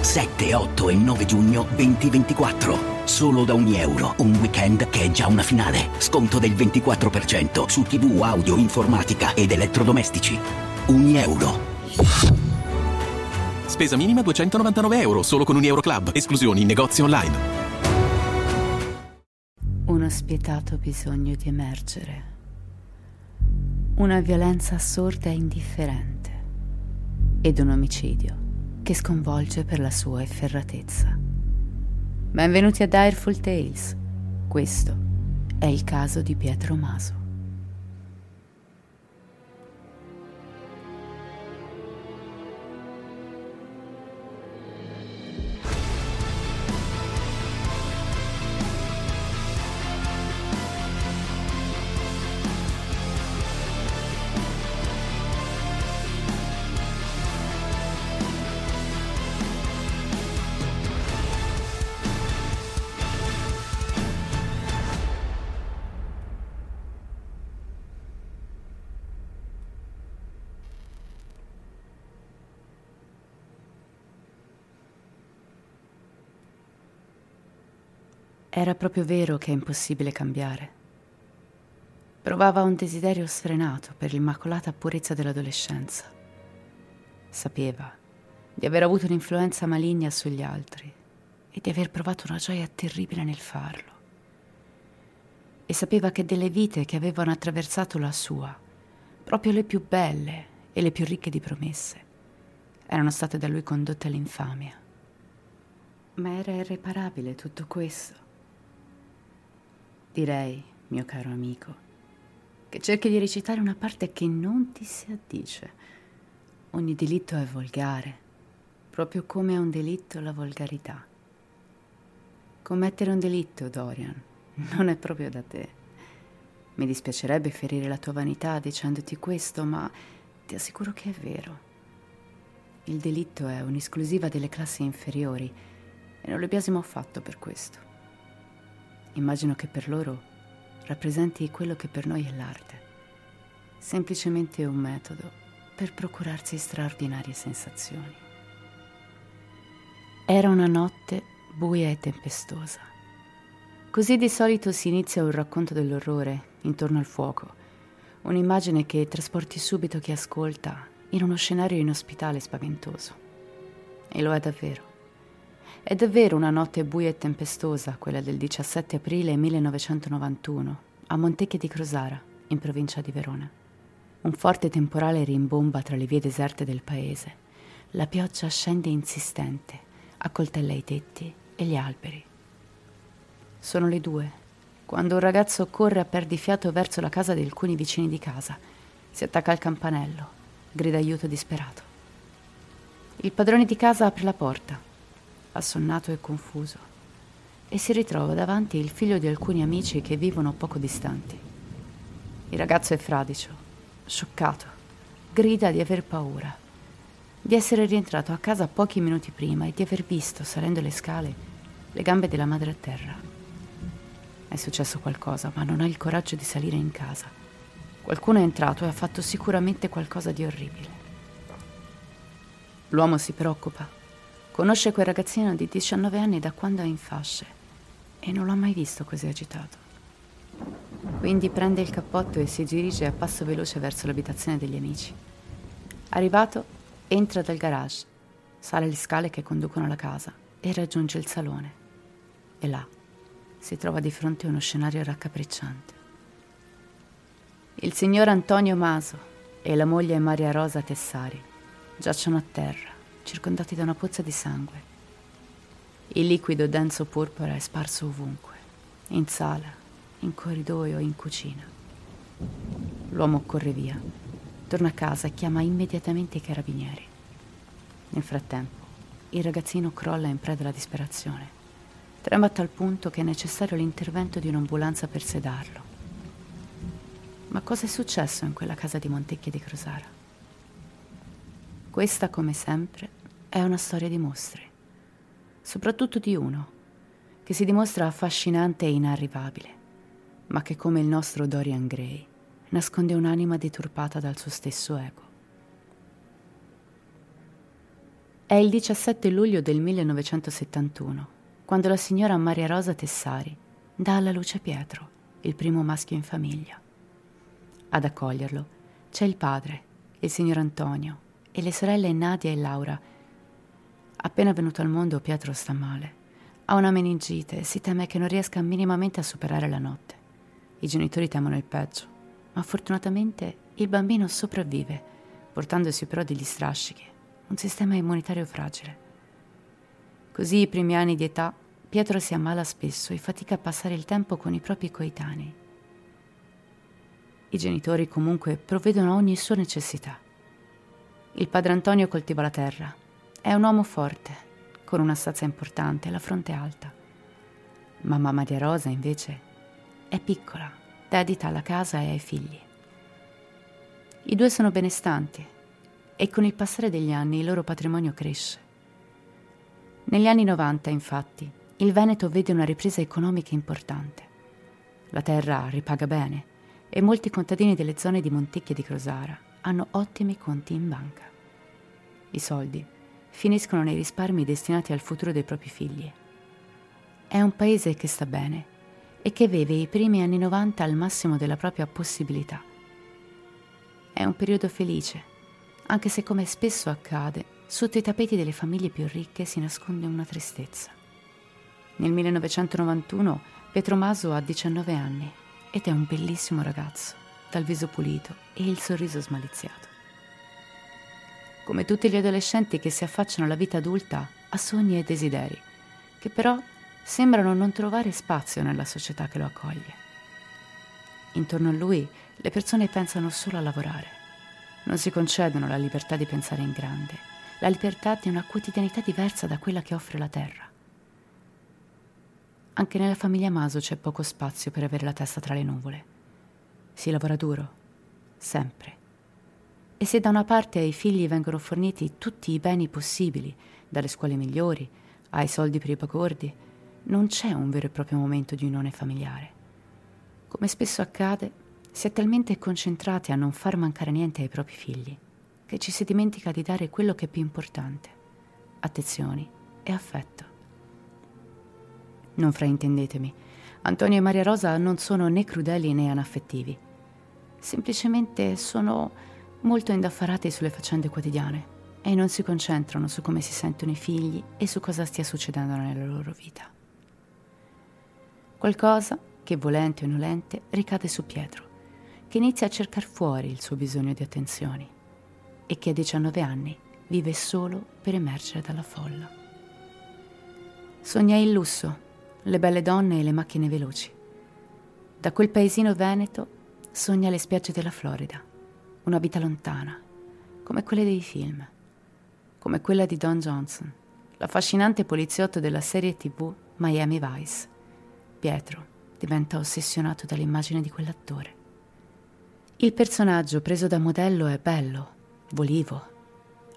7, 8 e 9 giugno 2024. Solo da ogni euro. Un weekend che è già una finale. Sconto del 24% su TV, audio, informatica ed elettrodomestici. Ogni euro. Spesa minima 299 euro, solo con un Euro Club. Esclusioni in negozi online. Uno spietato bisogno di emergere. Una violenza assurda e indifferente. Ed un omicidio che sconvolge per la sua efferratezza. Benvenuti a Direful Tales. Questo è il caso di Pietro Maso. Era proprio vero che è impossibile cambiare. Provava un desiderio sfrenato per l'immacolata purezza dell'adolescenza. Sapeva di aver avuto un'influenza maligna sugli altri e di aver provato una gioia terribile nel farlo. E sapeva che delle vite che avevano attraversato la sua, proprio le più belle e le più ricche di promesse, erano state da lui condotte all'infamia. Ma era irreparabile tutto questo. Direi, mio caro amico, che cerchi di recitare una parte che non ti si addice. Ogni delitto è volgare, proprio come è un delitto la volgarità. Commettere un delitto, Dorian, non è proprio da te. Mi dispiacerebbe ferire la tua vanità dicendoti questo, ma ti assicuro che è vero. Il delitto è un'esclusiva delle classi inferiori e non lo biasimo affatto per questo. Immagino che per loro rappresenti quello che per noi è l'arte, semplicemente un metodo per procurarsi straordinarie sensazioni. Era una notte buia e tempestosa. Così di solito si inizia un racconto dell'orrore intorno al fuoco, un'immagine che trasporti subito chi ascolta in uno scenario inospitale e spaventoso. E lo è davvero. È davvero una notte buia e tempestosa, quella del 17 aprile 1991, a Montecchie di Crosara, in provincia di Verona. Un forte temporale rimbomba tra le vie deserte del paese. La pioggia scende insistente, accoltella i tetti e gli alberi. Sono le due, quando un ragazzo corre a perdifiato verso la casa di alcuni vicini di casa. Si attacca al campanello, grida aiuto disperato. Il padrone di casa apre la porta assonnato e confuso, e si ritrova davanti il figlio di alcuni amici che vivono poco distanti. Il ragazzo è fradicio, scioccato, grida di aver paura, di essere rientrato a casa pochi minuti prima e di aver visto, salendo le scale, le gambe della madre a terra. È successo qualcosa, ma non ha il coraggio di salire in casa. Qualcuno è entrato e ha fatto sicuramente qualcosa di orribile. L'uomo si preoccupa Conosce quel ragazzino di 19 anni da quando è in fasce e non l'ha mai visto così agitato. Quindi prende il cappotto e si dirige a passo veloce verso l'abitazione degli amici. Arrivato, entra dal garage, sale le scale che conducono alla casa e raggiunge il salone. E là si trova di fronte a uno scenario raccapricciante. Il signor Antonio Maso e la moglie Maria Rosa Tessari giacciono a terra circondati da una pozza di sangue. Il liquido denso porpora è sparso ovunque, in sala, in corridoio, in cucina. L'uomo corre via, torna a casa e chiama immediatamente i carabinieri. Nel frattempo, il ragazzino crolla in preda alla disperazione. Trema a tal punto che è necessario l'intervento di un'ambulanza per sedarlo. Ma cosa è successo in quella casa di Montecchia di Crosara? Questa, come sempre, è una storia di mostri, soprattutto di uno, che si dimostra affascinante e inarrivabile, ma che come il nostro Dorian Gray nasconde un'anima deturpata dal suo stesso ego. È il 17 luglio del 1971, quando la signora Maria Rosa Tessari dà alla luce Pietro, il primo maschio in famiglia. Ad accoglierlo c'è il padre, il signor Antonio, e le sorelle Nadia e Laura. Appena venuto al mondo Pietro sta male. Ha una meningite e si teme che non riesca minimamente a superare la notte. I genitori temono il peggio, ma fortunatamente il bambino sopravvive, portandosi però degli strascichi un sistema immunitario fragile. Così i primi anni di età Pietro si ammala spesso e fatica a passare il tempo con i propri coetanei. I genitori comunque provvedono a ogni sua necessità. Il padre Antonio coltiva la terra, è un uomo forte, con una stazza importante e la fronte alta. Mamma Maria Rosa invece è piccola, dedita alla casa e ai figli. I due sono benestanti e con il passare degli anni il loro patrimonio cresce. Negli anni 90, infatti, il Veneto vede una ripresa economica importante. La terra ripaga bene e molti contadini delle zone di Montecchia di Crosara hanno ottimi conti in banca. I soldi finiscono nei risparmi destinati al futuro dei propri figli. È un paese che sta bene e che vive i primi anni 90 al massimo della propria possibilità. È un periodo felice anche se come spesso accade, sotto i tappeti delle famiglie più ricche si nasconde una tristezza. Nel 1991 Pietro Maso ha 19 anni ed è un bellissimo ragazzo, dal viso pulito e il sorriso smaliziato. Come tutti gli adolescenti che si affacciano alla vita adulta, ha sogni e desideri, che però sembrano non trovare spazio nella società che lo accoglie. Intorno a lui le persone pensano solo a lavorare non si concedono la libertà di pensare in grande, la libertà di una quotidianità diversa da quella che offre la terra. Anche nella famiglia Maso c'è poco spazio per avere la testa tra le nuvole. Si lavora duro, sempre. E se da una parte ai figli vengono forniti tutti i beni possibili, dalle scuole migliori ai soldi per i pagordi, non c'è un vero e proprio momento di unione familiare. Come spesso accade, si è talmente concentrati a non far mancare niente ai propri figli che ci si dimentica di dare quello che è più importante, attenzioni e affetto. Non fraintendetemi, Antonio e Maria Rosa non sono né crudeli né anaffettivi, semplicemente sono molto indaffarati sulle faccende quotidiane e non si concentrano su come si sentono i figli e su cosa stia succedendo nella loro vita. Qualcosa che volente o nolente ricade su Pietro che inizia a cercare fuori il suo bisogno di attenzioni e che a 19 anni vive solo per emergere dalla folla. Sogna il lusso, le belle donne e le macchine veloci. Da quel paesino veneto sogna le spiagge della Florida, una vita lontana, come quelle dei film, come quella di Don Johnson, l'affascinante poliziotto della serie tv Miami Vice. Pietro diventa ossessionato dall'immagine di quell'attore. Il personaggio preso da modello è bello, volivo,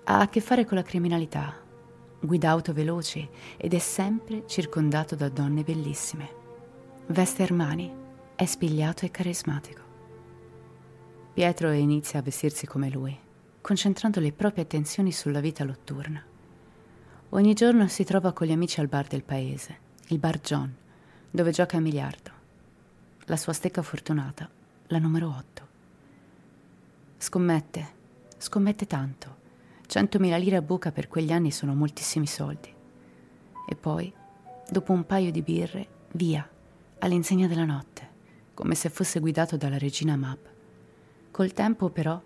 ha a che fare con la criminalità, guida auto veloci ed è sempre circondato da donne bellissime. Veste Armani, è spigliato e carismatico. Pietro inizia a vestirsi come lui, concentrando le proprie attenzioni sulla vita notturna. Ogni giorno si trova con gli amici al bar del paese, il bar John, dove gioca a miliardo. La sua stecca fortunata, la numero 8. Scommette, scommette tanto. 100.000 lire a buca per quegli anni sono moltissimi soldi. E poi, dopo un paio di birre, via, all'insegna della notte, come se fosse guidato dalla regina Mab. Col tempo, però,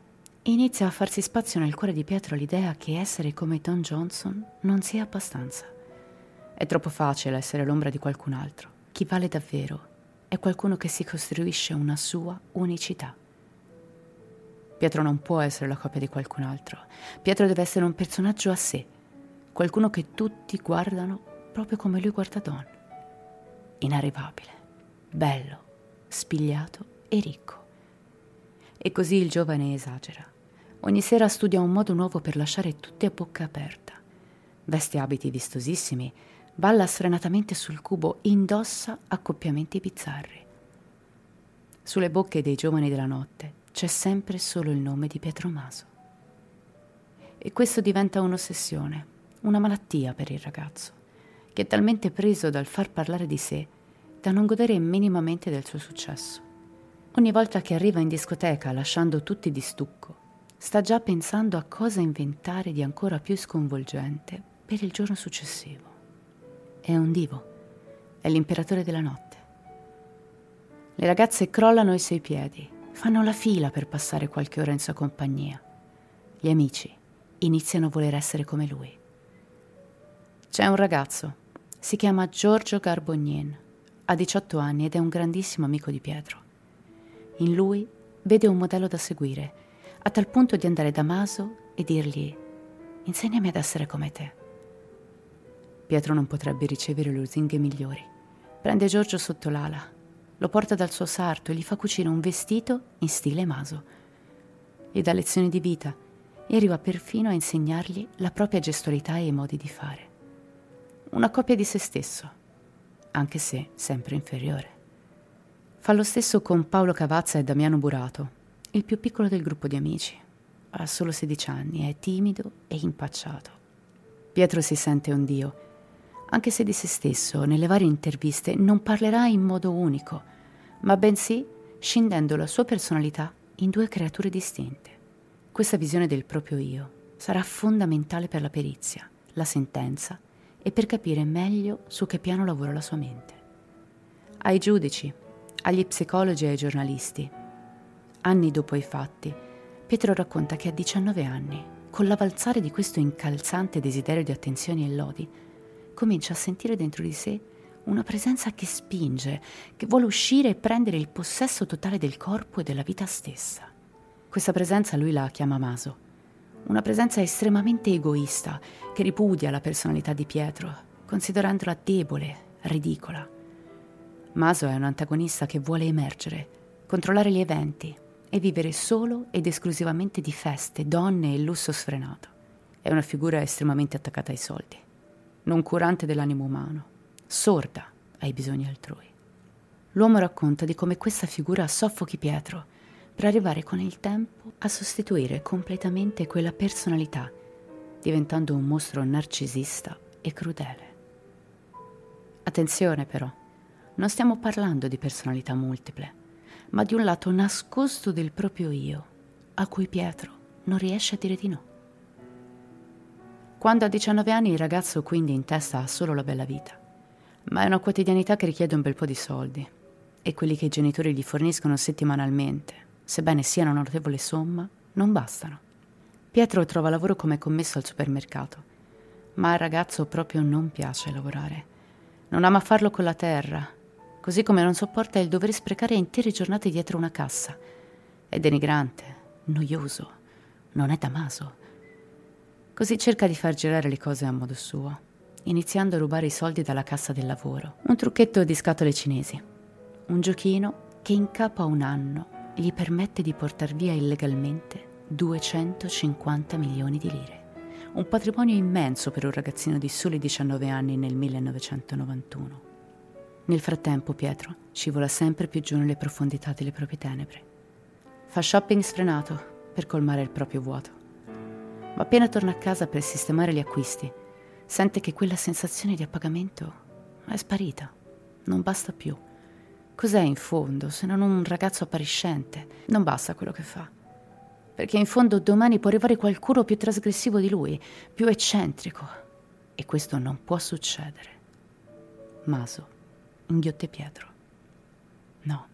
inizia a farsi spazio nel cuore di Pietro l'idea che essere come Don Johnson non sia abbastanza. È troppo facile essere l'ombra di qualcun altro. Chi vale davvero è qualcuno che si costruisce una sua unicità. Pietro non può essere la copia di qualcun altro. Pietro deve essere un personaggio a sé, qualcuno che tutti guardano proprio come lui guarda Don. Inarrivabile, bello, spigliato e ricco. E così il giovane esagera. Ogni sera studia un modo nuovo per lasciare tutti a bocca aperta. Veste abiti vistosissimi, balla sfrenatamente sul cubo, indossa accoppiamenti bizzarri. Sulle bocche dei giovani della notte c'è sempre solo il nome di Pietro Maso. E questo diventa un'ossessione, una malattia per il ragazzo, che è talmente preso dal far parlare di sé da non godere minimamente del suo successo. Ogni volta che arriva in discoteca lasciando tutti di stucco, sta già pensando a cosa inventare di ancora più sconvolgente per il giorno successivo. È un divo, è l'imperatore della notte. Le ragazze crollano ai suoi piedi, fanno la fila per passare qualche ora in sua compagnia. Gli amici iniziano a voler essere come lui. C'è un ragazzo, si chiama Giorgio Garbognin, ha 18 anni ed è un grandissimo amico di Pietro. In lui vede un modello da seguire, a tal punto di andare da Maso e dirgli insegnami ad essere come te. Pietro non potrebbe ricevere lusinghe migliori. Prende Giorgio sotto l'ala, lo porta dal suo sarto e gli fa cucire un vestito in stile Maso. Gli dà lezioni di vita e arriva perfino a insegnargli la propria gestualità e i modi di fare. Una copia di se stesso, anche se sempre inferiore. Fa lo stesso con Paolo Cavazza e Damiano Burato, il più piccolo del gruppo di amici. Ha solo 16 anni, è timido e impacciato. Pietro si sente un dio anche se di se stesso nelle varie interviste non parlerà in modo unico, ma bensì scindendo la sua personalità in due creature distinte. Questa visione del proprio io sarà fondamentale per la perizia, la sentenza e per capire meglio su che piano lavora la sua mente. Ai giudici, agli psicologi e ai giornalisti, anni dopo i fatti, Pietro racconta che a 19 anni, con l'avanzare di questo incalzante desiderio di attenzioni e lodi, comincia a sentire dentro di sé una presenza che spinge, che vuole uscire e prendere il possesso totale del corpo e della vita stessa. Questa presenza lui la chiama Maso, una presenza estremamente egoista che ripudia la personalità di Pietro, considerandola debole, ridicola. Maso è un antagonista che vuole emergere, controllare gli eventi e vivere solo ed esclusivamente di feste, donne e lusso sfrenato. È una figura estremamente attaccata ai soldi non curante dell'animo umano, sorda ai bisogni altrui. L'uomo racconta di come questa figura soffochi Pietro per arrivare con il tempo a sostituire completamente quella personalità, diventando un mostro narcisista e crudele. Attenzione però, non stiamo parlando di personalità multiple, ma di un lato nascosto del proprio io, a cui Pietro non riesce a dire di no. Quando ha 19 anni il ragazzo quindi in testa ha solo la bella vita, ma è una quotidianità che richiede un bel po' di soldi e quelli che i genitori gli forniscono settimanalmente, sebbene siano una notevole somma, non bastano. Pietro trova lavoro come commesso al supermercato, ma al ragazzo proprio non piace lavorare. Non ama farlo con la terra, così come non sopporta il dover sprecare intere giornate dietro una cassa. È denigrante, noioso, non è damaso. Così cerca di far girare le cose a modo suo, iniziando a rubare i soldi dalla cassa del lavoro. Un trucchetto di scatole cinesi. Un giochino che in capo a un anno gli permette di portare via illegalmente 250 milioni di lire. Un patrimonio immenso per un ragazzino di soli 19 anni nel 1991. Nel frattempo Pietro scivola sempre più giù nelle profondità delle proprie tenebre. Fa shopping sfrenato per colmare il proprio vuoto ma appena torna a casa per sistemare gli acquisti, sente che quella sensazione di appagamento è sparita, non basta più. Cos'è in fondo se non un ragazzo appariscente? Non basta quello che fa. Perché in fondo domani può arrivare qualcuno più trasgressivo di lui, più eccentrico. E questo non può succedere. Maso inghiotte Pietro. No,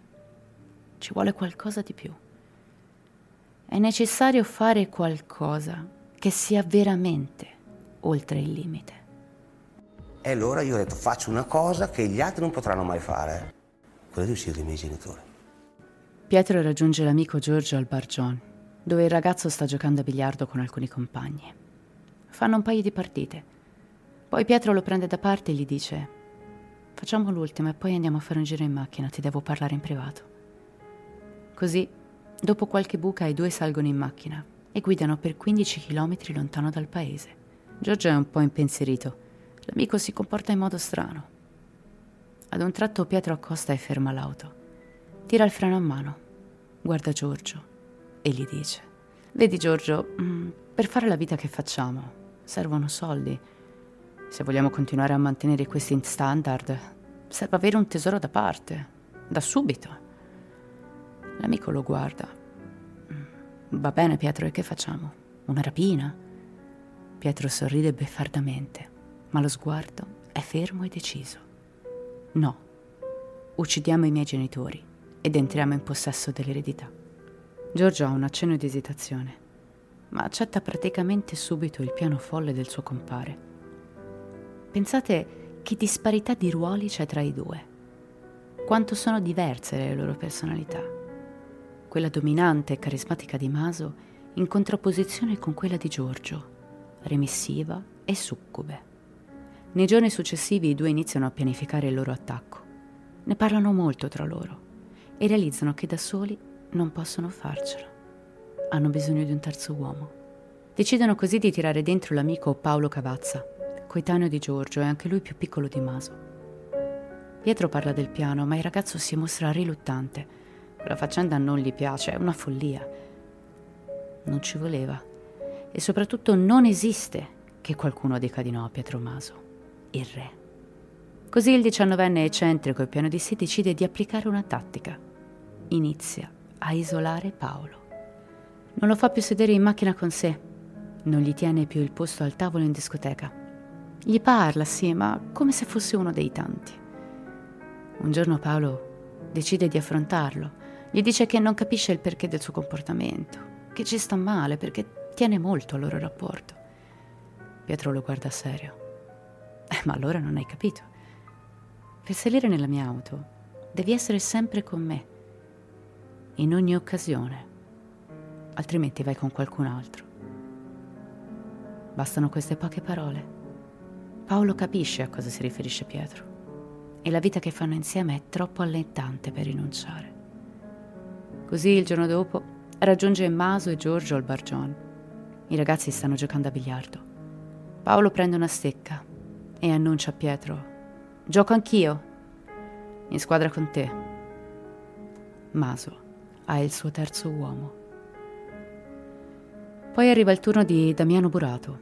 ci vuole qualcosa di più. È necessario fare qualcosa che sia veramente oltre il limite. E allora io ho detto faccio una cosa che gli altri non potranno mai fare, quella di uscire dai miei genitori. Pietro raggiunge l'amico Giorgio al bar John, dove il ragazzo sta giocando a biliardo con alcuni compagni. Fanno un paio di partite. Poi Pietro lo prende da parte e gli dice: Facciamo l'ultima e poi andiamo a fare un giro in macchina, ti devo parlare in privato. Così, dopo qualche buca, i due salgono in macchina e guidano per 15 km lontano dal paese. Giorgio è un po' impensierito. L'amico si comporta in modo strano. Ad un tratto Pietro accosta e ferma l'auto. Tira il freno a mano, guarda Giorgio e gli dice: Vedi Giorgio, mm, per fare la vita che facciamo servono soldi. Se vogliamo continuare a mantenere questi standard, serve avere un tesoro da parte, da subito. L'amico lo guarda. Va bene Pietro, e che facciamo? Una rapina? Pietro sorride beffardamente, ma lo sguardo è fermo e deciso. No, uccidiamo i miei genitori ed entriamo in possesso dell'eredità. Giorgio ha un accenno di esitazione, ma accetta praticamente subito il piano folle del suo compare. Pensate che disparità di ruoli c'è tra i due. Quanto sono diverse le loro personalità. Quella dominante e carismatica di Maso in contrapposizione con quella di Giorgio, remissiva e succube. Nei giorni successivi i due iniziano a pianificare il loro attacco. Ne parlano molto tra loro e realizzano che da soli non possono farcela. Hanno bisogno di un terzo uomo. Decidono così di tirare dentro l'amico Paolo Cavazza, coetaneo di Giorgio e anche lui più piccolo di Maso. Pietro parla del piano, ma il ragazzo si mostra riluttante. La faccenda non gli piace, è una follia. Non ci voleva. E soprattutto non esiste che qualcuno dica di no a Pietro Maso, il re. Così il diciannovenne eccentrico e pieno di sé decide di applicare una tattica. Inizia a isolare Paolo. Non lo fa più sedere in macchina con sé, non gli tiene più il posto al tavolo in discoteca. Gli parla, sì, ma come se fosse uno dei tanti. Un giorno Paolo decide di affrontarlo. Gli dice che non capisce il perché del suo comportamento, che ci sta male perché tiene molto al loro rapporto. Pietro lo guarda serio. Eh, ma allora non hai capito. Per salire nella mia auto devi essere sempre con me in ogni occasione, altrimenti vai con qualcun altro. Bastano queste poche parole. Paolo capisce a cosa si riferisce Pietro e la vita che fanno insieme è troppo allentante per rinunciare. Così il giorno dopo raggiunge Maso e Giorgio al bar John. I ragazzi stanno giocando a biliardo. Paolo prende una stecca e annuncia a Pietro: Gioco anch'io. In squadra con te. Maso ha il suo terzo uomo. Poi arriva il turno di Damiano Burato.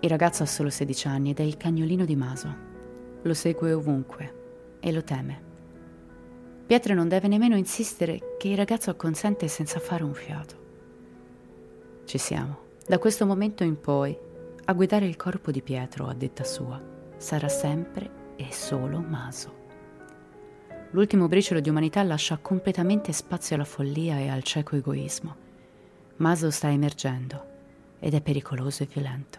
Il ragazzo ha solo 16 anni ed è il cagnolino di Maso. Lo segue ovunque e lo teme. Pietro non deve nemmeno insistere che il ragazzo acconsente senza fare un fiato. Ci siamo. Da questo momento in poi, a guidare il corpo di Pietro, a detta sua, sarà sempre e solo Maso. L'ultimo briciolo di umanità lascia completamente spazio alla follia e al cieco egoismo. Maso sta emergendo ed è pericoloso e violento.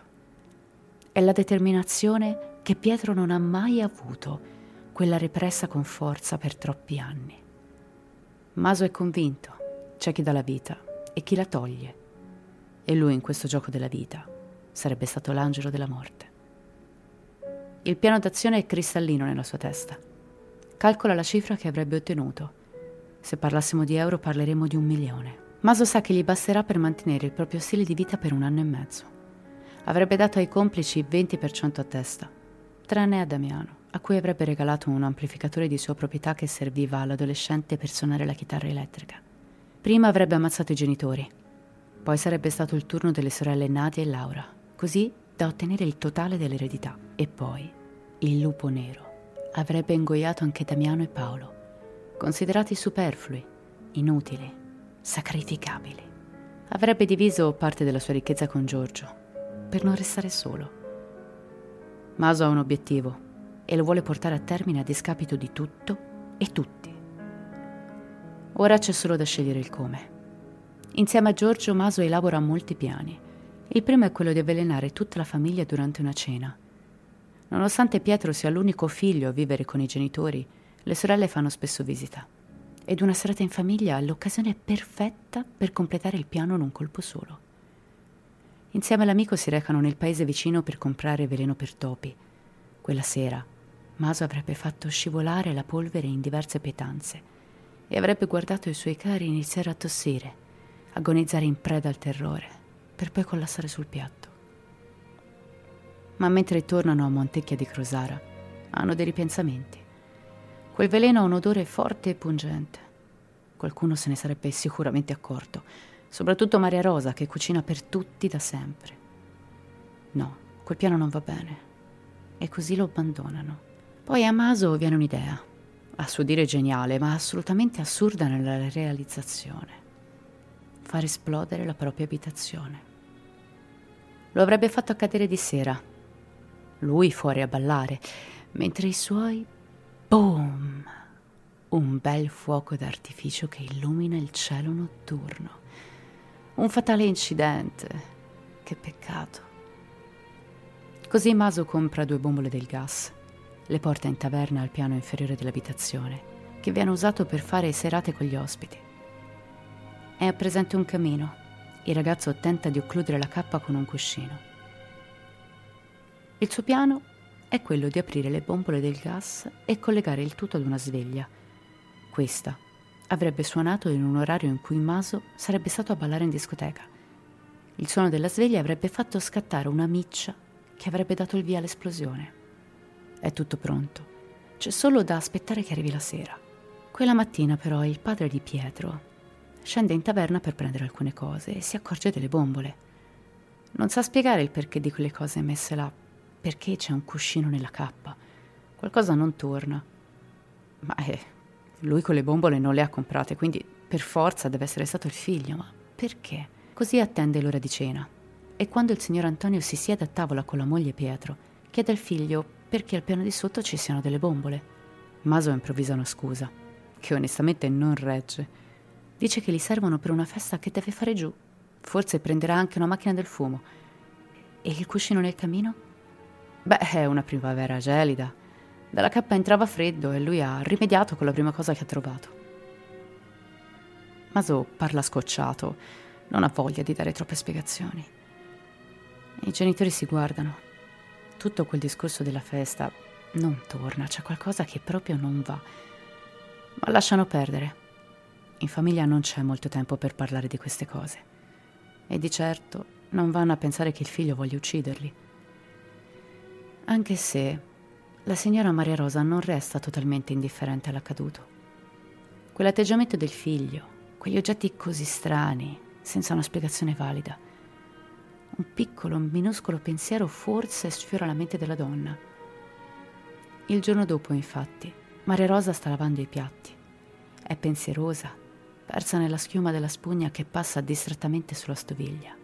È la determinazione che Pietro non ha mai avuto, quella repressa con forza per troppi anni. Maso è convinto, c'è chi dà la vita e chi la toglie. E lui in questo gioco della vita sarebbe stato l'angelo della morte. Il piano d'azione è cristallino nella sua testa Calcola la cifra che avrebbe ottenuto. Se parlassimo di euro parleremo di un milione. Maso sa che gli basterà per mantenere il proprio stile di vita per un anno e mezzo. Avrebbe dato ai complici il 20% a testa, tranne a Damiano, a cui avrebbe regalato un amplificatore di sua proprietà che serviva all'adolescente per suonare la chitarra elettrica. Prima avrebbe ammazzato i genitori, poi sarebbe stato il turno delle sorelle Nadia e Laura, così da ottenere il totale dell'eredità, e poi il lupo nero avrebbe ingoiato anche Damiano e Paolo, considerati superflui, inutili, sacrificabili. Avrebbe diviso parte della sua ricchezza con Giorgio, per non restare solo. Maso ha un obiettivo e lo vuole portare a termine a discapito di tutto e tutti. Ora c'è solo da scegliere il come. Insieme a Giorgio Maso elabora molti piani. Il primo è quello di avvelenare tutta la famiglia durante una cena Nonostante Pietro sia l'unico figlio a vivere con i genitori, le sorelle fanno spesso visita. Ed una serata in famiglia è l'occasione perfetta per completare il piano in un colpo solo. Insieme all'amico si recano nel paese vicino per comprare veleno per topi. Quella sera Maso avrebbe fatto scivolare la polvere in diverse pietanze e avrebbe guardato i suoi cari iniziare a tossire, agonizzare in preda al terrore, per poi collassare sul piatto. Ma mentre tornano a Montecchia di Crosara, hanno dei ripensamenti. Quel veleno ha un odore forte e pungente. Qualcuno se ne sarebbe sicuramente accorto, soprattutto Maria Rosa che cucina per tutti da sempre. No, quel piano non va bene. E così lo abbandonano. Poi a Maso viene un'idea, a suo dire geniale, ma assolutamente assurda nella realizzazione. Far esplodere la propria abitazione. Lo avrebbe fatto accadere di sera. Lui fuori a ballare, mentre i suoi... Boom! Un bel fuoco d'artificio che illumina il cielo notturno. Un fatale incidente. Che peccato. Così Maso compra due bombole del gas, le porta in taverna al piano inferiore dell'abitazione, che viene usato per fare serate con gli ospiti. È presente un camino. Il ragazzo tenta di occludere la cappa con un cuscino. Il suo piano è quello di aprire le bombole del gas e collegare il tutto ad una sveglia. Questa avrebbe suonato in un orario in cui Maso sarebbe stato a ballare in discoteca. Il suono della sveglia avrebbe fatto scattare una miccia che avrebbe dato il via all'esplosione. È tutto pronto. C'è solo da aspettare che arrivi la sera. Quella mattina però il padre di Pietro scende in taverna per prendere alcune cose e si accorge delle bombole. Non sa spiegare il perché di quelle cose messe là, perché c'è un cuscino nella cappa. Qualcosa non torna. Ma eh, lui quelle bombole non le ha comprate, quindi per forza deve essere stato il figlio. Ma perché? Così attende l'ora di cena e quando il signor Antonio si siede a tavola con la moglie Pietro, chiede al figlio perché al piano di sotto ci siano delle bombole. Maso improvvisa una scusa, che onestamente non regge. Dice che gli servono per una festa che deve fare giù. Forse prenderà anche una macchina del fumo. E il cuscino nel camino? Beh, è una primavera gelida. Dalla cappa entrava freddo e lui ha rimediato con la prima cosa che ha trovato. Maso parla scocciato, non ha voglia di dare troppe spiegazioni. I genitori si guardano. Tutto quel discorso della festa non torna, c'è qualcosa che proprio non va. Ma lasciano perdere. In famiglia non c'è molto tempo per parlare di queste cose. E di certo non vanno a pensare che il figlio voglia ucciderli. Anche se la signora Maria Rosa non resta totalmente indifferente all'accaduto. Quell'atteggiamento del figlio, quegli oggetti così strani, senza una spiegazione valida, un piccolo, minuscolo pensiero forse sfiora la mente della donna. Il giorno dopo, infatti, Maria Rosa sta lavando i piatti. È pensierosa, persa nella schiuma della spugna che passa distrattamente sulla stoviglia.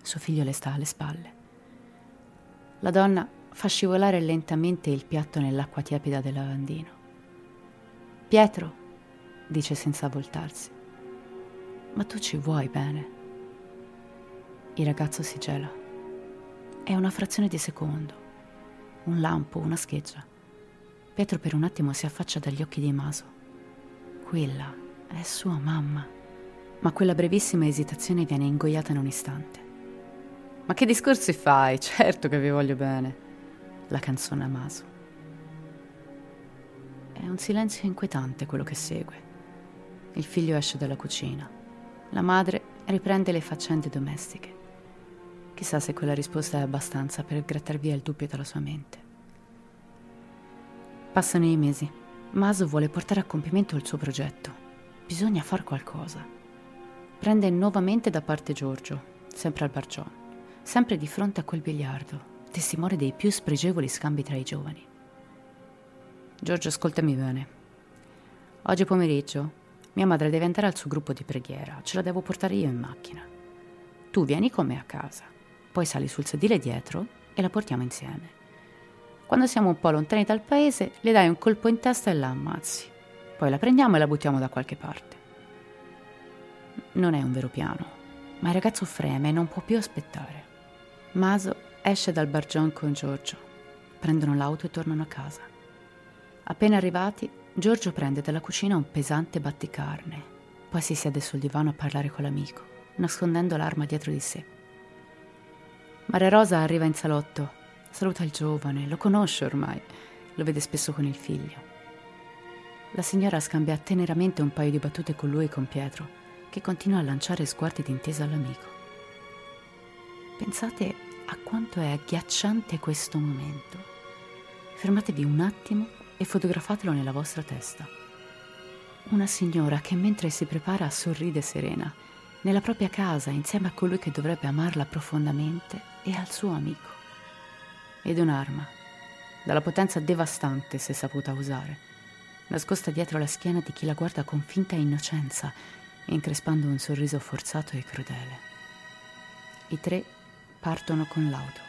Suo figlio le sta alle spalle. La donna fa scivolare lentamente il piatto nell'acqua tiepida del lavandino. Pietro, dice senza voltarsi, ma tu ci vuoi bene? Il ragazzo si gela. È una frazione di secondo, un lampo, una scheggia. Pietro per un attimo si affaccia dagli occhi di Maso. Quella è sua mamma. Ma quella brevissima esitazione viene ingoiata in un istante. Ma che discorsi fai? Certo che vi voglio bene. La canzone a Maso. È un silenzio inquietante quello che segue. Il figlio esce dalla cucina. La madre riprende le faccende domestiche. Chissà se quella risposta è abbastanza per grattar via il dubbio dalla sua mente. Passano i mesi. Maso vuole portare a compimento il suo progetto. Bisogna far qualcosa. Prende nuovamente da parte Giorgio, sempre al Bargion, sempre di fronte a quel biliardo, testimone dei più spregevoli scambi tra i giovani. Giorgio, ascoltami bene. Oggi pomeriggio mia madre deve andare al suo gruppo di preghiera, ce la devo portare io in macchina. Tu vieni con me a casa poi sali sul sedile dietro e la portiamo insieme. Quando siamo un po' lontani dal paese, le dai un colpo in testa e la ammazzi. Poi la prendiamo e la buttiamo da qualche parte. Non è un vero piano, ma il ragazzo freme e non può più aspettare. Maso esce dal bargion con Giorgio. Prendono l'auto e tornano a casa. Appena arrivati, Giorgio prende dalla cucina un pesante batticarne. Poi si siede sul divano a parlare con l'amico, nascondendo l'arma dietro di sé. Maria Rosa arriva in salotto, Saluta il giovane, lo conosce ormai, lo vede spesso con il figlio. La signora scambia teneramente un paio di battute con lui e con Pietro, che continua a lanciare sguardi d'intesa all'amico. Pensate a quanto è agghiacciante questo momento. Fermatevi un attimo e fotografatelo nella vostra testa. Una signora che mentre si prepara sorride serena, nella propria casa insieme a colui che dovrebbe amarla profondamente e al suo amico. Ed un'arma, dalla potenza devastante se saputa usare nascosta dietro la schiena di chi la guarda con finta innocenza, increspando un sorriso forzato e crudele. I tre partono con l'auto.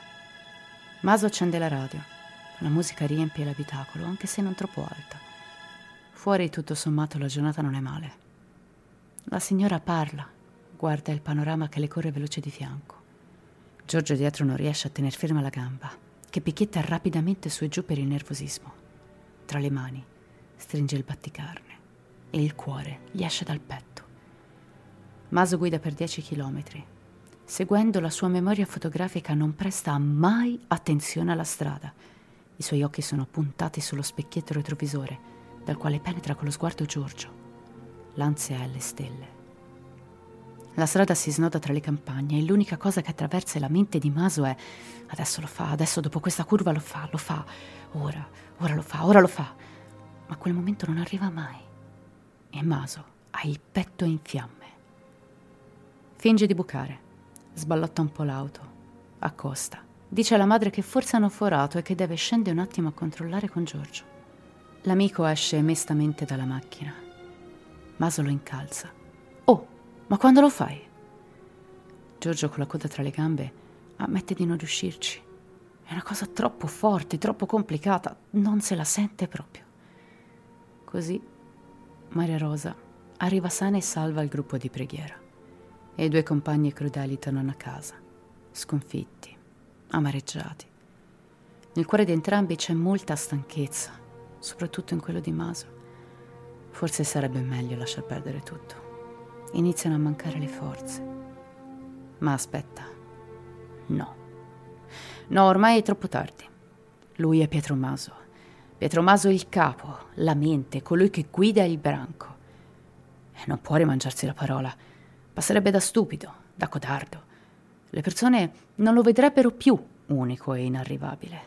Maso accende la radio. La musica riempie l'abitacolo, anche se non troppo alta. Fuori, tutto sommato, la giornata non è male. La signora parla, guarda il panorama che le corre veloce di fianco. Giorgio dietro non riesce a tener ferma la gamba, che picchietta rapidamente su e giù per il nervosismo. Tra le mani stringe il batticarne e il cuore gli esce dal petto. Maso guida per dieci chilometri. Seguendo la sua memoria fotografica non presta mai attenzione alla strada. I suoi occhi sono puntati sullo specchietto retrovisore, dal quale penetra con lo sguardo Giorgio. L'ansia è alle stelle. La strada si snoda tra le campagne e l'unica cosa che attraversa la mente di Maso è adesso lo fa, adesso dopo questa curva lo fa, lo fa, ora, ora lo fa, ora lo fa ma quel momento non arriva mai. E Maso ha il petto in fiamme. Finge di bucare, sballotta un po' l'auto, accosta. Dice alla madre che forse hanno forato e che deve scendere un attimo a controllare con Giorgio. L'amico esce mestamente dalla macchina. Maso lo incalza. Ma quando lo fai? Giorgio con la coda tra le gambe ammette di non riuscirci. È una cosa troppo forte, troppo complicata, non se la sente proprio. Così Maria Rosa arriva sana e salva al gruppo di preghiera e i due compagni crudeli tornano a casa, sconfitti, amareggiati. Nel cuore di entrambi c'è molta stanchezza, soprattutto in quello di Maso. Forse sarebbe meglio lasciar perdere tutto. Iniziano a mancare le forze. Ma aspetta, no. No, ormai è troppo tardi. Lui è Pietro Maso Pietro Maso il capo, la mente, colui che guida il branco. E non può rimangiarsi la parola. Passerebbe da stupido, da codardo. Le persone non lo vedrebbero più unico e inarrivabile.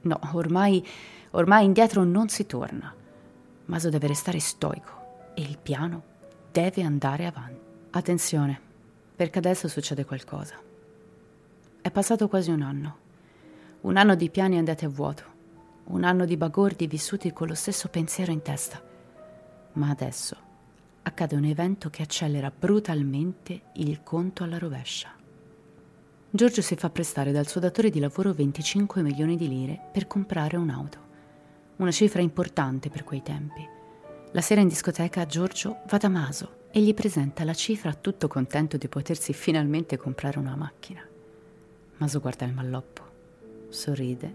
No, ormai, ormai indietro non si torna. Maso deve restare stoico e il piano deve andare avanti. Attenzione, perché adesso succede qualcosa. È passato quasi un anno. Un anno di piani andati a vuoto un anno di bagordi vissuti con lo stesso pensiero in testa. Ma adesso accade un evento che accelera brutalmente il conto alla rovescia. Giorgio si fa prestare dal suo datore di lavoro 25 milioni di lire per comprare un'auto, una cifra importante per quei tempi. La sera in discoteca Giorgio va da Maso e gli presenta la cifra tutto contento di potersi finalmente comprare una macchina. Maso guarda il malloppo, sorride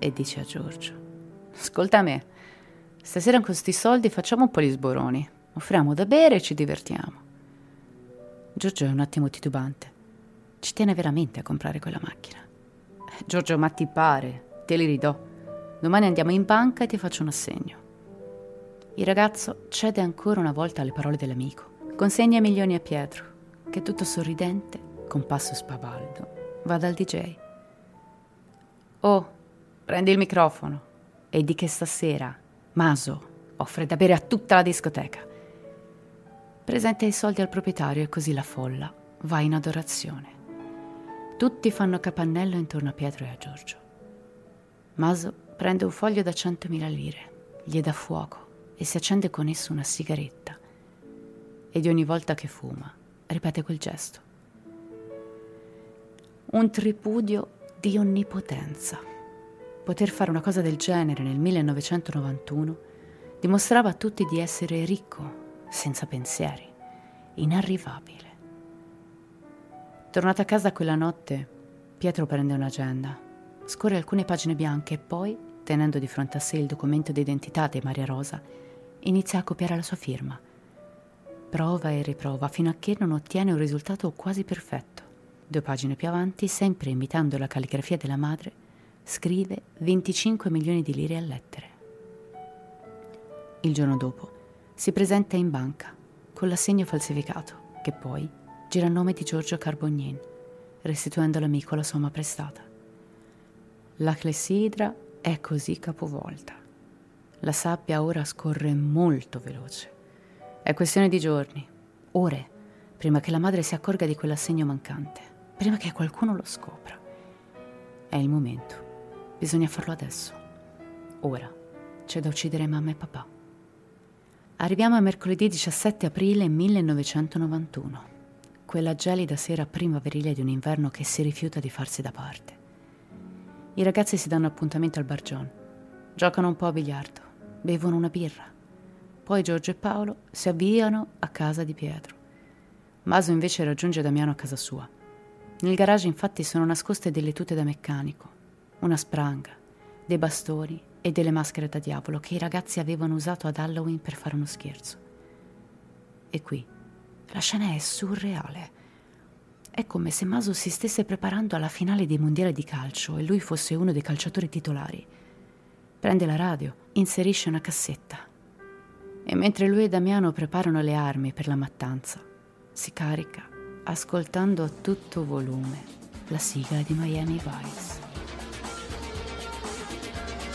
e dice a Giorgio: Ascolta me, stasera con questi soldi facciamo un po' di sboroni, offriamo da bere e ci divertiamo. Giorgio è un attimo titubante. Ci tiene veramente a comprare quella macchina. Giorgio, ma ti pare? Te li ridò. Domani andiamo in banca e ti faccio un assegno. Il ragazzo cede ancora una volta alle parole dell'amico. Consegna i milioni a Pietro, che tutto sorridente, con passo spavaldo, va dal DJ. Oh, Prendi il microfono e di che stasera Maso offre da bere a tutta la discoteca. Presenta i soldi al proprietario e così la folla va in adorazione. Tutti fanno capannello intorno a Pietro e a Giorgio. Maso prende un foglio da 100.000 lire, gli dà fuoco e si accende con esso una sigaretta. E di ogni volta che fuma, ripete quel gesto. Un tripudio di onnipotenza. Poter fare una cosa del genere nel 1991 dimostrava a tutti di essere ricco, senza pensieri, inarrivabile. Tornato a casa quella notte, Pietro prende un'agenda, scorre alcune pagine bianche e poi, tenendo di fronte a sé il documento d'identità di Maria Rosa, inizia a copiare la sua firma. Prova e riprova fino a che non ottiene un risultato quasi perfetto. Due pagine più avanti, sempre imitando la calligrafia della madre, scrive 25 milioni di lire a lettere. Il giorno dopo si presenta in banca con l'assegno falsificato, che poi gira a nome di Giorgio Carbognin, restituendo all'amico la somma prestata. La clessidra è così capovolta. La sabbia ora scorre molto veloce. È questione di giorni, ore, prima che la madre si accorga di quell'assegno mancante, prima che qualcuno lo scopra. È il momento. Bisogna farlo adesso. Ora. C'è da uccidere mamma e papà. Arriviamo a mercoledì 17 aprile 1991, quella gelida sera primaverile di un inverno che si rifiuta di farsi da parte. I ragazzi si danno appuntamento al Bar John, giocano un po' a biliardo, bevono una birra. Poi Giorgio e Paolo si avviano a casa di Pietro. Maso invece raggiunge Damiano a casa sua. Nel garage infatti sono nascoste delle tute da meccanico, una spranga, dei bastoni e delle maschere da diavolo che i ragazzi avevano usato ad Halloween per fare uno scherzo. E qui la scena è surreale. È come se Maso si stesse preparando alla finale dei mondiali di calcio e lui fosse uno dei calciatori titolari. Prende la radio, inserisce una cassetta e mentre lui e Damiano preparano le armi per la mattanza, si carica ascoltando a tutto volume la sigla di Miami Vice.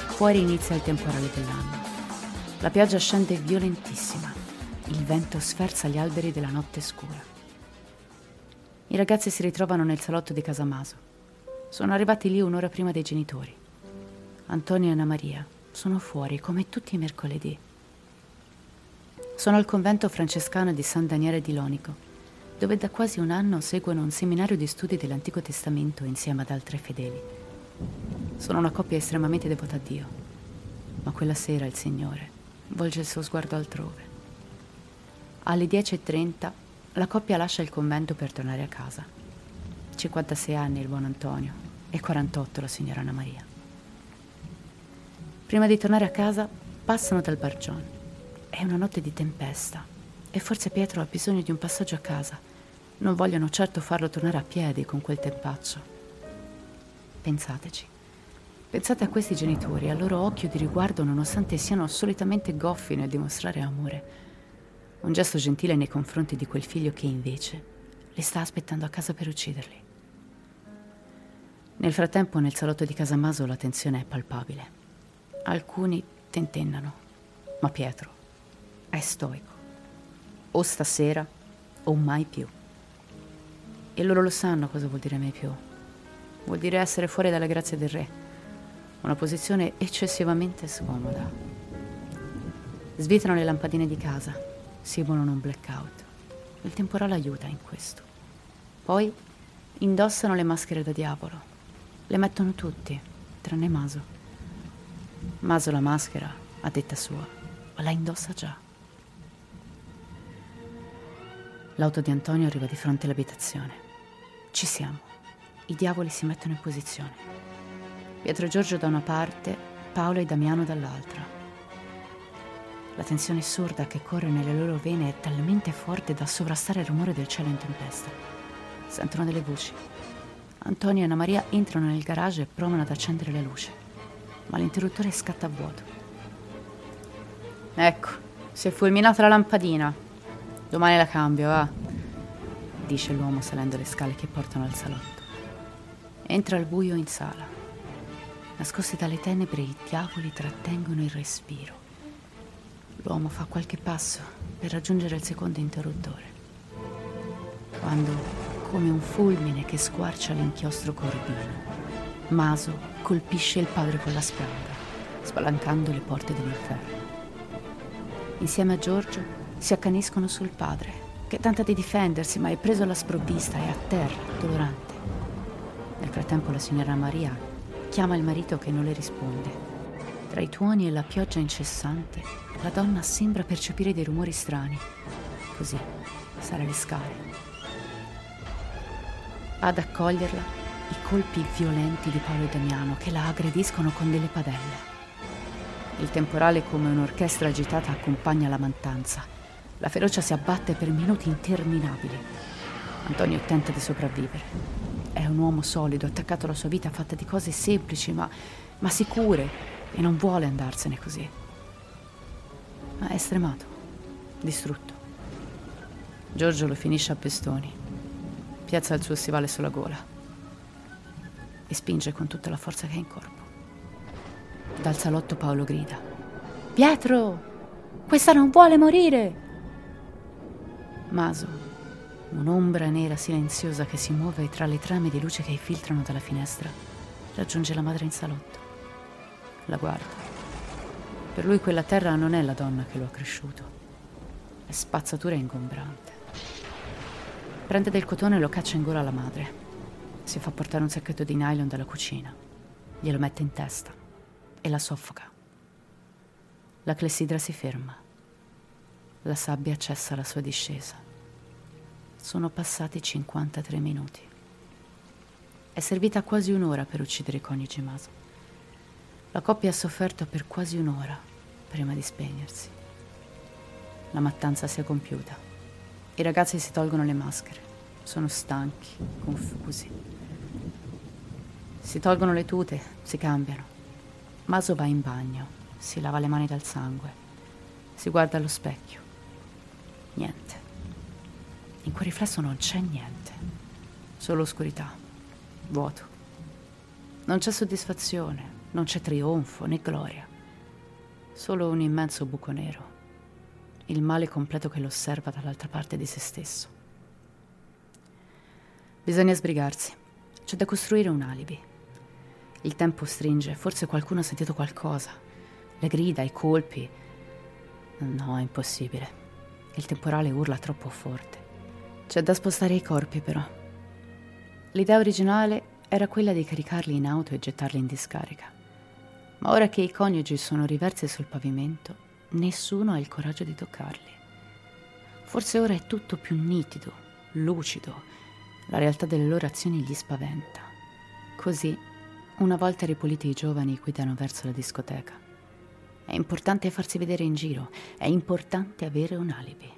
Fuori inizia il temporale dell'anno. La pioggia scende violentissima. Il vento sferza gli alberi della notte scura. I ragazzi si ritrovano nel salotto di casa Maso. Sono arrivati lì un'ora prima dei genitori. Antonio e Anna Maria sono fuori come tutti i mercoledì. Sono al convento francescano di San Daniele di Lonico, dove da quasi un anno seguono un seminario di studi dell'Antico Testamento insieme ad altre fedeli. Sono una coppia estremamente devota a Dio, ma quella sera il Signore volge il suo sguardo altrove. Alle 10.30 la coppia lascia il convento per tornare a casa. 56 anni il buon Antonio e 48 la signora Anna Maria. Prima di tornare a casa passano dal bargione. È una notte di tempesta e forse Pietro ha bisogno di un passaggio a casa. Non vogliono certo farlo tornare a piedi con quel tempaccio. Pensateci. Pensate a questi genitori, al loro occhio di riguardo nonostante siano solitamente goffi nel dimostrare amore. Un gesto gentile nei confronti di quel figlio che invece li sta aspettando a casa per ucciderli. Nel frattempo nel salotto di casa Maso la tensione è palpabile. Alcuni tentennano, ma Pietro è stoico. O stasera o mai più. E loro lo sanno cosa vuol dire mai più. Vuol dire essere fuori dalle grazie del re una posizione eccessivamente scomoda. Svitrano le lampadine di casa, simulano un blackout. Il temporale aiuta in questo. Poi indossano le maschere da diavolo. Le mettono tutti, tranne Maso. Maso la maschera, a detta sua, la indossa già. L'auto di Antonio arriva di fronte all'abitazione. Ci siamo. I diavoli si mettono in posizione. Pietro Giorgio da una parte, Paolo e Damiano dall'altra. La tensione sorda che corre nelle loro vene è talmente forte da sovrastare il rumore del cielo in tempesta. Sentono delle voci. Antonio e Anna Maria entrano nel garage e provano ad accendere la luce, ma l'interruttore scatta a vuoto. Ecco, si è fulminata la lampadina. Domani la cambio, va, dice l'uomo salendo le scale che portano al salotto. Entra al buio in sala. Nascosti dalle tenebre, i diavoli trattengono il respiro. L'uomo fa qualche passo per raggiungere il secondo interruttore. Quando, come un fulmine che squarcia l'inchiostro corbino, Maso colpisce il padre con la spranga, spalancando le porte dell'inferno. Insieme a Giorgio si accaniscono sul padre, che tenta di difendersi ma è preso alla sprovvista e a terra, dolorante. Nel frattempo la signora Maria Chiama il marito che non le risponde. Tra i tuoni e la pioggia incessante, la donna sembra percepire dei rumori strani. Così sale le scale. Ad accoglierla i colpi violenti di Paolo e Damiano che la aggrediscono con delle padelle. Il temporale come un'orchestra agitata accompagna la mantanza. La ferocia si abbatte per minuti interminabili. Antonio tenta di sopravvivere È un uomo solido, attaccato alla sua vita fatta di cose semplici ma, ma sicure e non vuole andarsene così. Ma è stremato, distrutto. Giorgio lo finisce a pestoni, piazza il suo stivale sulla gola e spinge con tutta la forza che ha in corpo. Dal salotto Paolo grida: Pietro! Questa non vuole morire! Maso, un'ombra nera silenziosa che si muove tra le trame di luce che filtrano dalla finestra, raggiunge la madre in salotto. La guarda. Per lui quella terra non è la donna che lo ha cresciuto, è spazzatura ingombrante. Prende del cotone e lo caccia in gola alla madre. Si fa portare un sacchetto di nylon dalla cucina, glielo mette in testa e la soffoca. La clessidra si ferma. La sabbia cessa la sua discesa. Sono passati 53 minuti. È servita quasi un'ora per uccidere coniugi Maso. La coppia ha sofferto per quasi un'ora prima di spegnersi. La mattanza si è compiuta. I ragazzi si tolgono le maschere. Sono stanchi, confusi. Si tolgono le tute, si cambiano. Maso va in bagno si lava le mani dal sangue, si guarda allo specchio. Niente. In quel riflesso non c'è niente, solo oscurità, vuoto. Non c'è soddisfazione, non c'è trionfo né gloria, solo un immenso buco nero, il male completo che lo osserva dall'altra parte di se stesso. Bisogna sbrigarsi, c'è da costruire un alibi. Il tempo stringe, forse qualcuno ha sentito qualcosa le grida, i colpi. No, è impossibile. Il temporale urla troppo forte. C'è da spostare i corpi, però. L'idea originale era quella di caricarli in auto e gettarli in discarica. Ma ora che i coniugi sono riversi sul pavimento, nessuno ha il coraggio di toccarli. Forse ora è tutto più nitido, lucido. La realtà delle loro azioni gli spaventa. Così, una volta ripuliti i giovani guidano verso la discoteca. È importante farsi vedere in giro, è importante avere un alibi.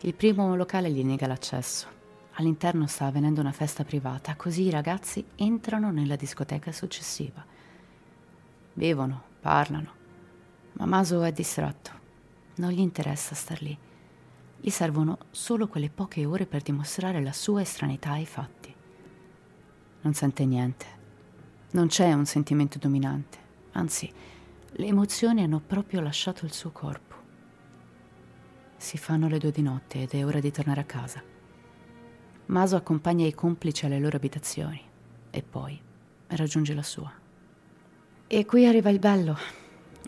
Il primo locale gli nega l'accesso. All'interno sta avvenendo una festa privata, così i ragazzi entrano nella discoteca successiva. Bevono, parlano, ma Maso è distratto. Non gli interessa star lì. Gli servono solo quelle poche ore per dimostrare la sua estraneità ai fatti. Non sente niente. Non c'è un sentimento dominante, anzi, le emozioni hanno proprio lasciato il suo corpo. Si fanno le due di notte ed è ora di tornare a casa. Maso accompagna i complici alle loro abitazioni e poi raggiunge la sua. E qui arriva il bello.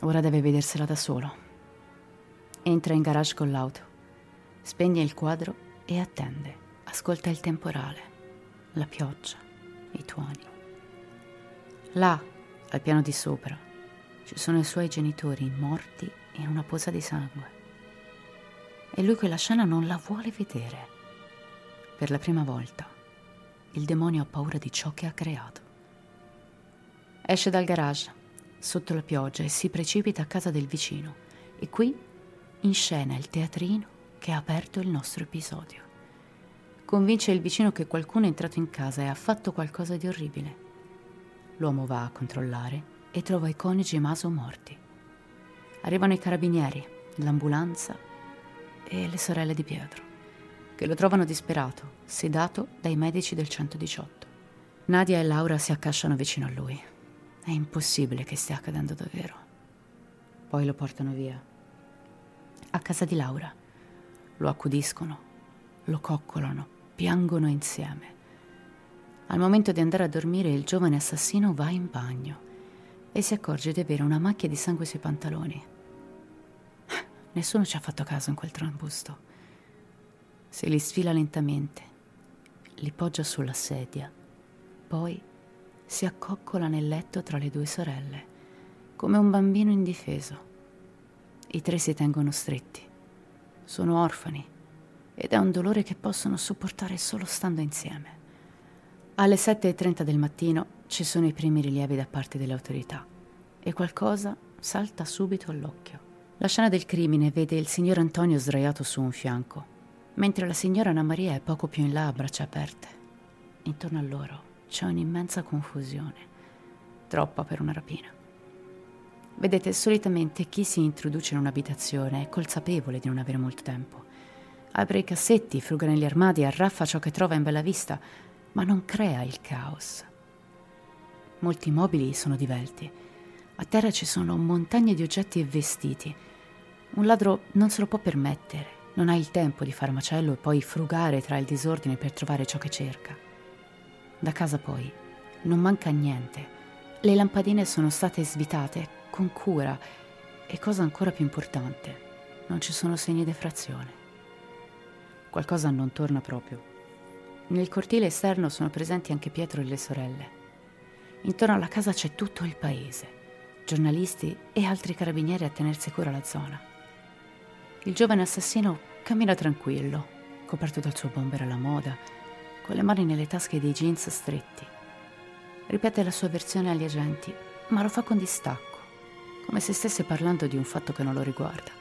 Ora deve vedersela da solo. Entra in garage con l'auto, spegne il quadro e attende. Ascolta il temporale, la pioggia, i tuoni. Là, al piano di sopra, ci sono i suoi genitori morti in una posa di sangue. E lui quella scena non la vuole vedere. Per la prima volta, il demonio ha paura di ciò che ha creato. Esce dal garage, sotto la pioggia, e si precipita a casa del vicino. E qui in scena il teatrino che ha aperto il nostro episodio. Convince il vicino che qualcuno è entrato in casa e ha fatto qualcosa di orribile. L'uomo va a controllare e trova i coniugi Maso morti. Arrivano i carabinieri, l'ambulanza e le sorelle di Pietro, che lo trovano disperato, sedato dai medici del 118. Nadia e Laura si accasciano vicino a lui. È impossibile che stia accadendo davvero. Poi lo portano via. A casa di Laura. Lo accudiscono, lo coccolano, piangono insieme. Al momento di andare a dormire il giovane assassino va in bagno e si accorge di avere una macchia di sangue sui pantaloni. Nessuno ci ha fatto caso in quel trambusto. Se li sfila lentamente, li poggia sulla sedia, poi si accoccola nel letto tra le due sorelle, come un bambino indifeso. I tre si tengono stretti. Sono orfani ed è un dolore che possono sopportare solo stando insieme. Alle 7.30 del mattino ci sono i primi rilievi da parte delle autorità e qualcosa salta subito all'occhio. La scena del crimine vede il signor Antonio sdraiato su un fianco, mentre la signora Anna Maria è poco più in là a braccia aperte. intorno a loro c'è un'immensa confusione, troppa per una rapina. Vedete, solitamente chi si introduce in un'abitazione è consapevole di non avere molto tempo. Apre i cassetti, fruga negli armadi, arraffa ciò che trova in bella vista, ma non crea il caos. Molti mobili sono divelti. A terra ci sono montagne di oggetti e vestiti. Un ladro non se lo può permettere, non ha il tempo di fare macello e poi frugare tra il disordine per trovare ciò che cerca. Da casa poi non manca niente. Le lampadine sono state svitate con cura e cosa ancora più importante, non ci sono segni di frazione. Qualcosa non torna proprio. Nel cortile esterno sono presenti anche Pietro e le sorelle. Intorno alla casa c'è tutto il paese, giornalisti e altri carabinieri a tenersi cura la zona. Il giovane assassino cammina tranquillo, coperto dal suo bomber alla moda, con le mani nelle tasche dei jeans stretti. Ripete la sua versione agli agenti, ma lo fa con distacco, come se stesse parlando di un fatto che non lo riguarda.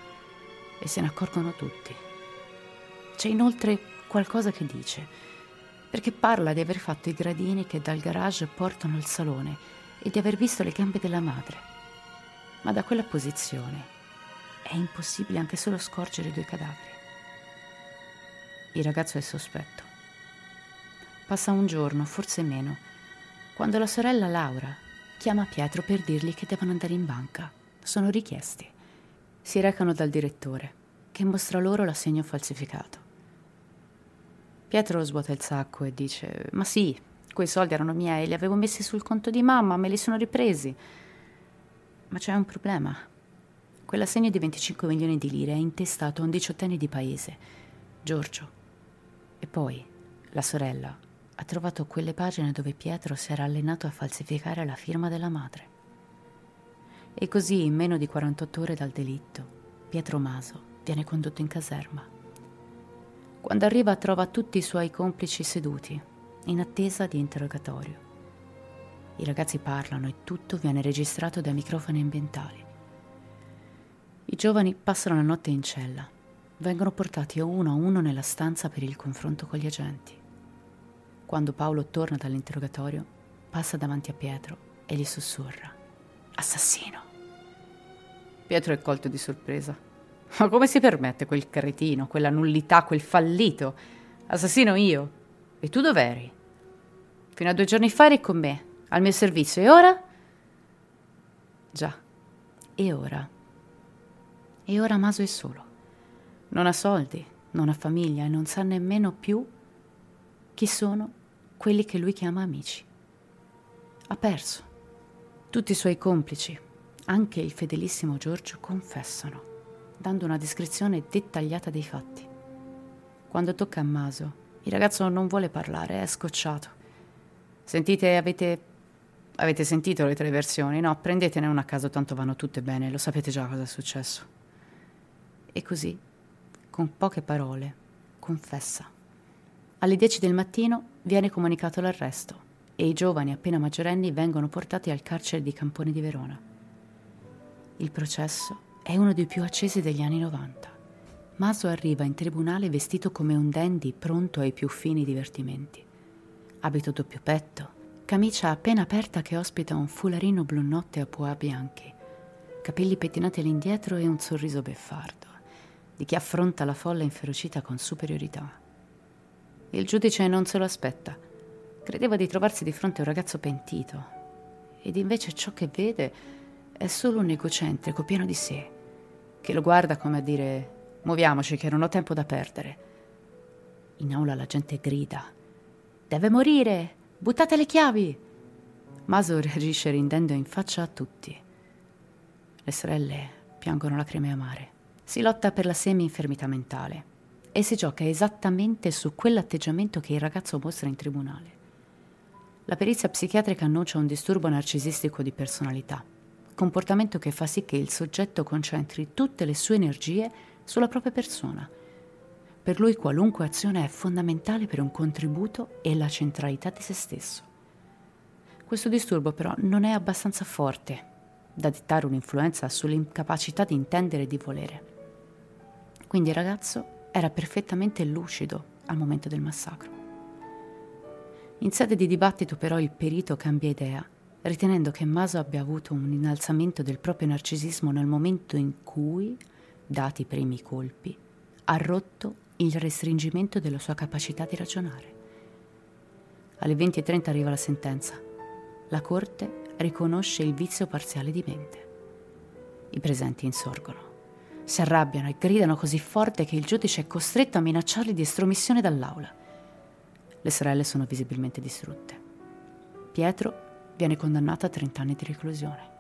E se ne accorgono tutti. C'è inoltre qualcosa che dice perché parla di aver fatto i gradini che dal garage portano al salone e di aver visto le gambe della madre. Ma da quella posizione è impossibile anche solo scorgere i due cadaveri. Il ragazzo è sospetto. Passa un giorno, forse meno, quando la sorella Laura chiama Pietro per dirgli che devono andare in banca. Sono richiesti. Si recano dal direttore, che mostra loro l'assegno falsificato. Pietro svuota il sacco e dice: Ma sì, quei soldi erano miei, li avevo messi sul conto di mamma, me li sono ripresi. Ma c'è un problema. Quell'assegno di 25 milioni di lire è intestato a un diciottenne di paese, Giorgio. E poi la sorella ha trovato quelle pagine dove Pietro si era allenato a falsificare la firma della madre. E così, in meno di 48 ore dal delitto, Pietro Maso viene condotto in caserma. Quando arriva trova tutti i suoi complici seduti, in attesa di interrogatorio. I ragazzi parlano e tutto viene registrato dai microfoni ambientali. I giovani passano la notte in cella. Vengono portati uno a uno nella stanza per il confronto con gli agenti. Quando Paolo torna dall'interrogatorio, passa davanti a Pietro e gli sussurra: Assassino! Pietro è colto di sorpresa. Ma come si permette quel cretino, quella nullità, quel fallito? Assassino io. E tu dov'eri? Fino a due giorni fa eri con me, al mio servizio, e ora? Già, e ora? E ora Maso è solo. Non ha soldi, non ha famiglia e non sa nemmeno più chi sono quelli che lui chiama amici. Ha perso. Tutti i suoi complici, anche il fedelissimo Giorgio, confessano dando una descrizione dettagliata dei fatti. Quando tocca a Maso, il ragazzo non vuole parlare, è scocciato. Sentite, avete, avete sentito le tre versioni? No, prendetene una a caso, tanto vanno tutte bene, lo sapete già cosa è successo. E così, con poche parole, confessa. Alle 10 del mattino viene comunicato l'arresto e i giovani appena maggiorenni vengono portati al carcere di Campone di Verona. Il processo è uno dei più accesi degli anni 90. Maso arriva in tribunale vestito come un dandy pronto ai più fini divertimenti. Abito doppio petto, camicia appena aperta che ospita un fularino blu notte a pois bianchi, capelli pettinati all'indietro e un sorriso beffardo, di chi affronta la folla inferocita con superiorità. Il giudice non se lo aspetta. Credeva di trovarsi di fronte a un ragazzo pentito, ed invece ciò che vede è solo un egocentrico pieno di sé che lo guarda come a dire muoviamoci che non ho tempo da perdere. In aula la gente grida Deve morire! Buttate le chiavi! Maso reagisce ridendo in faccia a tutti. Le sorelle piangono lacrime amare. Si lotta per la semi-infermità mentale e si gioca esattamente su quell'atteggiamento che il ragazzo mostra in tribunale. La perizia psichiatrica annuncia un disturbo narcisistico di personalità comportamento che fa sì che il soggetto concentri tutte le sue energie sulla propria persona. Per lui qualunque azione è fondamentale per un contributo e la centralità di se stesso. Questo disturbo però non è abbastanza forte da dettare un'influenza sull'incapacità di intendere e di volere. Quindi il ragazzo era perfettamente lucido al momento del massacro. In sede di dibattito però il perito cambia idea, ritenendo che Maso abbia avuto un innalzamento del proprio narcisismo nel momento in cui, dati i primi colpi, ha rotto il restringimento della sua capacità di ragionare. Alle 20.30 arriva la sentenza. La Corte riconosce il vizio parziale di mente. I presenti insorgono. Si arrabbiano e gridano così forte che il giudice è costretto a minacciarli di estromissione dall'aula. Le sorelle sono visibilmente distrutte. Pietro viene condannato a 30 anni di reclusione.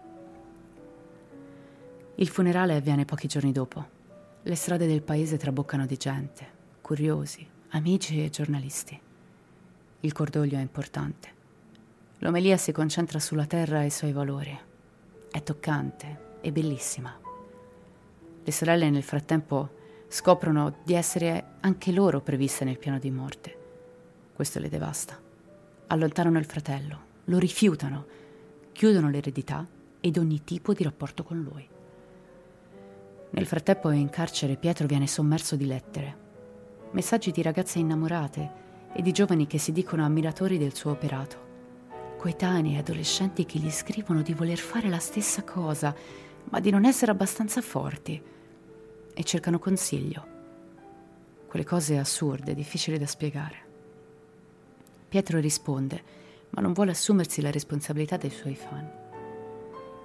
Il funerale avviene pochi giorni dopo. Le strade del paese traboccano di gente, curiosi, amici e giornalisti. Il cordoglio è importante. L'omelia si concentra sulla terra e i suoi valori. È toccante e bellissima. Le sorelle nel frattempo scoprono di essere anche loro previste nel piano di morte. Questo le devasta. Allontanano il fratello, lo rifiutano, chiudono l'eredità ed ogni tipo di rapporto con lui. Nel frattempo in carcere Pietro viene sommerso di lettere, messaggi di ragazze innamorate e di giovani che si dicono ammiratori del suo operato coetanei e adolescenti che gli scrivono di voler fare la stessa cosa, ma di non essere abbastanza forti e cercano consiglio. Quelle cose assurde, difficili da spiegare. Pietro risponde, ma non vuole assumersi la responsabilità dei suoi fan.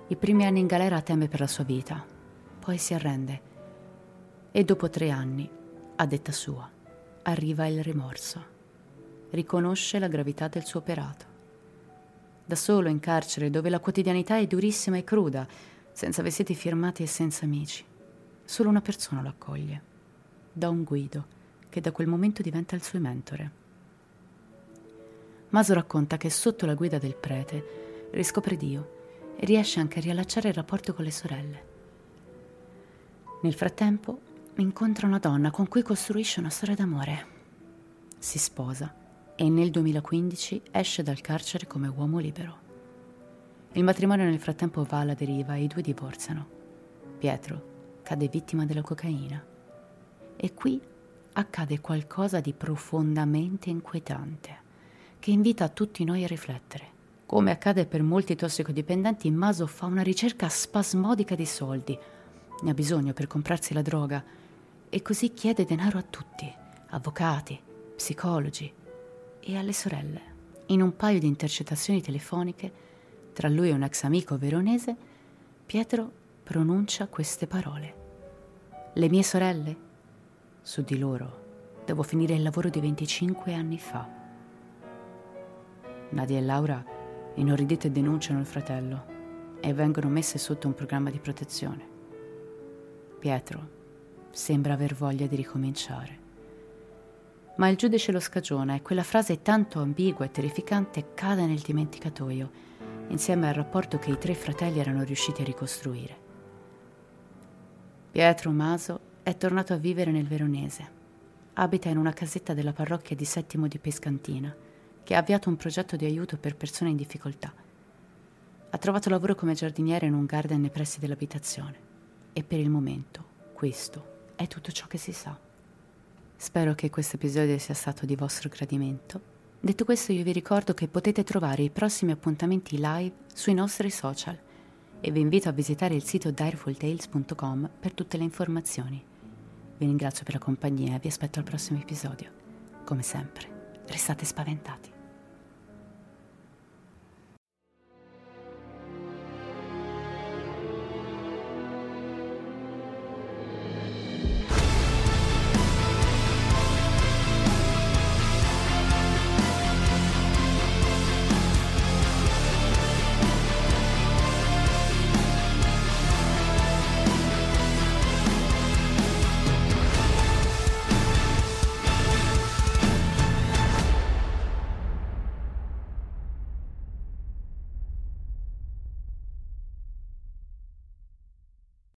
I primi anni in galera teme per la sua vita, poi si arrende e dopo tre anni, a detta sua, arriva il rimorso. Riconosce la gravità del suo operato da solo in carcere, dove la quotidianità è durissima e cruda, senza vestiti firmati e senza amici. Solo una persona lo accoglie. Da un Guido, che da quel momento diventa il suo mentore. Maso racconta che sotto la guida del prete riscopre Dio e riesce anche a riallacciare il rapporto con le sorelle. Nel frattempo incontra una donna con cui costruisce una storia d'amore. Si sposa e nel 2015 esce dal carcere come uomo libero. Il matrimonio nel frattempo va alla deriva e i due divorziano. Pietro cade vittima della cocaina. E qui accade qualcosa di profondamente inquietante, che invita tutti noi a riflettere. Come accade per molti tossicodipendenti, Maso fa una ricerca spasmodica di soldi. Ne ha bisogno per comprarsi la droga e così chiede denaro a tutti, avvocati, psicologi, e alle sorelle. In un paio di intercettazioni telefoniche, tra lui e un ex amico veronese, Pietro pronuncia queste parole. Le mie sorelle? Su di loro devo finire il lavoro di 25 anni fa. Nadia e Laura inorridite denunciano il fratello e vengono messe sotto un programma di protezione. Pietro sembra aver voglia di ricominciare ma il giudice lo scagiona e quella frase tanto ambigua e terrificante cade nel dimenticatoio, insieme al rapporto che i tre fratelli erano riusciti a ricostruire. Pietro Maso è tornato a vivere nel Veronese. Abita in una casetta della parrocchia di Settimo di Pescantina, che ha avviato un progetto di aiuto per persone in difficoltà. Ha trovato lavoro come giardiniere in un garden nei pressi dell'abitazione. E per il momento questo è tutto ciò che si sa. Spero che questo episodio sia stato di vostro gradimento. Detto questo io vi ricordo che potete trovare i prossimi appuntamenti live sui nostri social e vi invito a visitare il sito direfultales.com per tutte le informazioni. Vi ringrazio per la compagnia e vi aspetto al prossimo episodio. Come sempre, restate spaventati.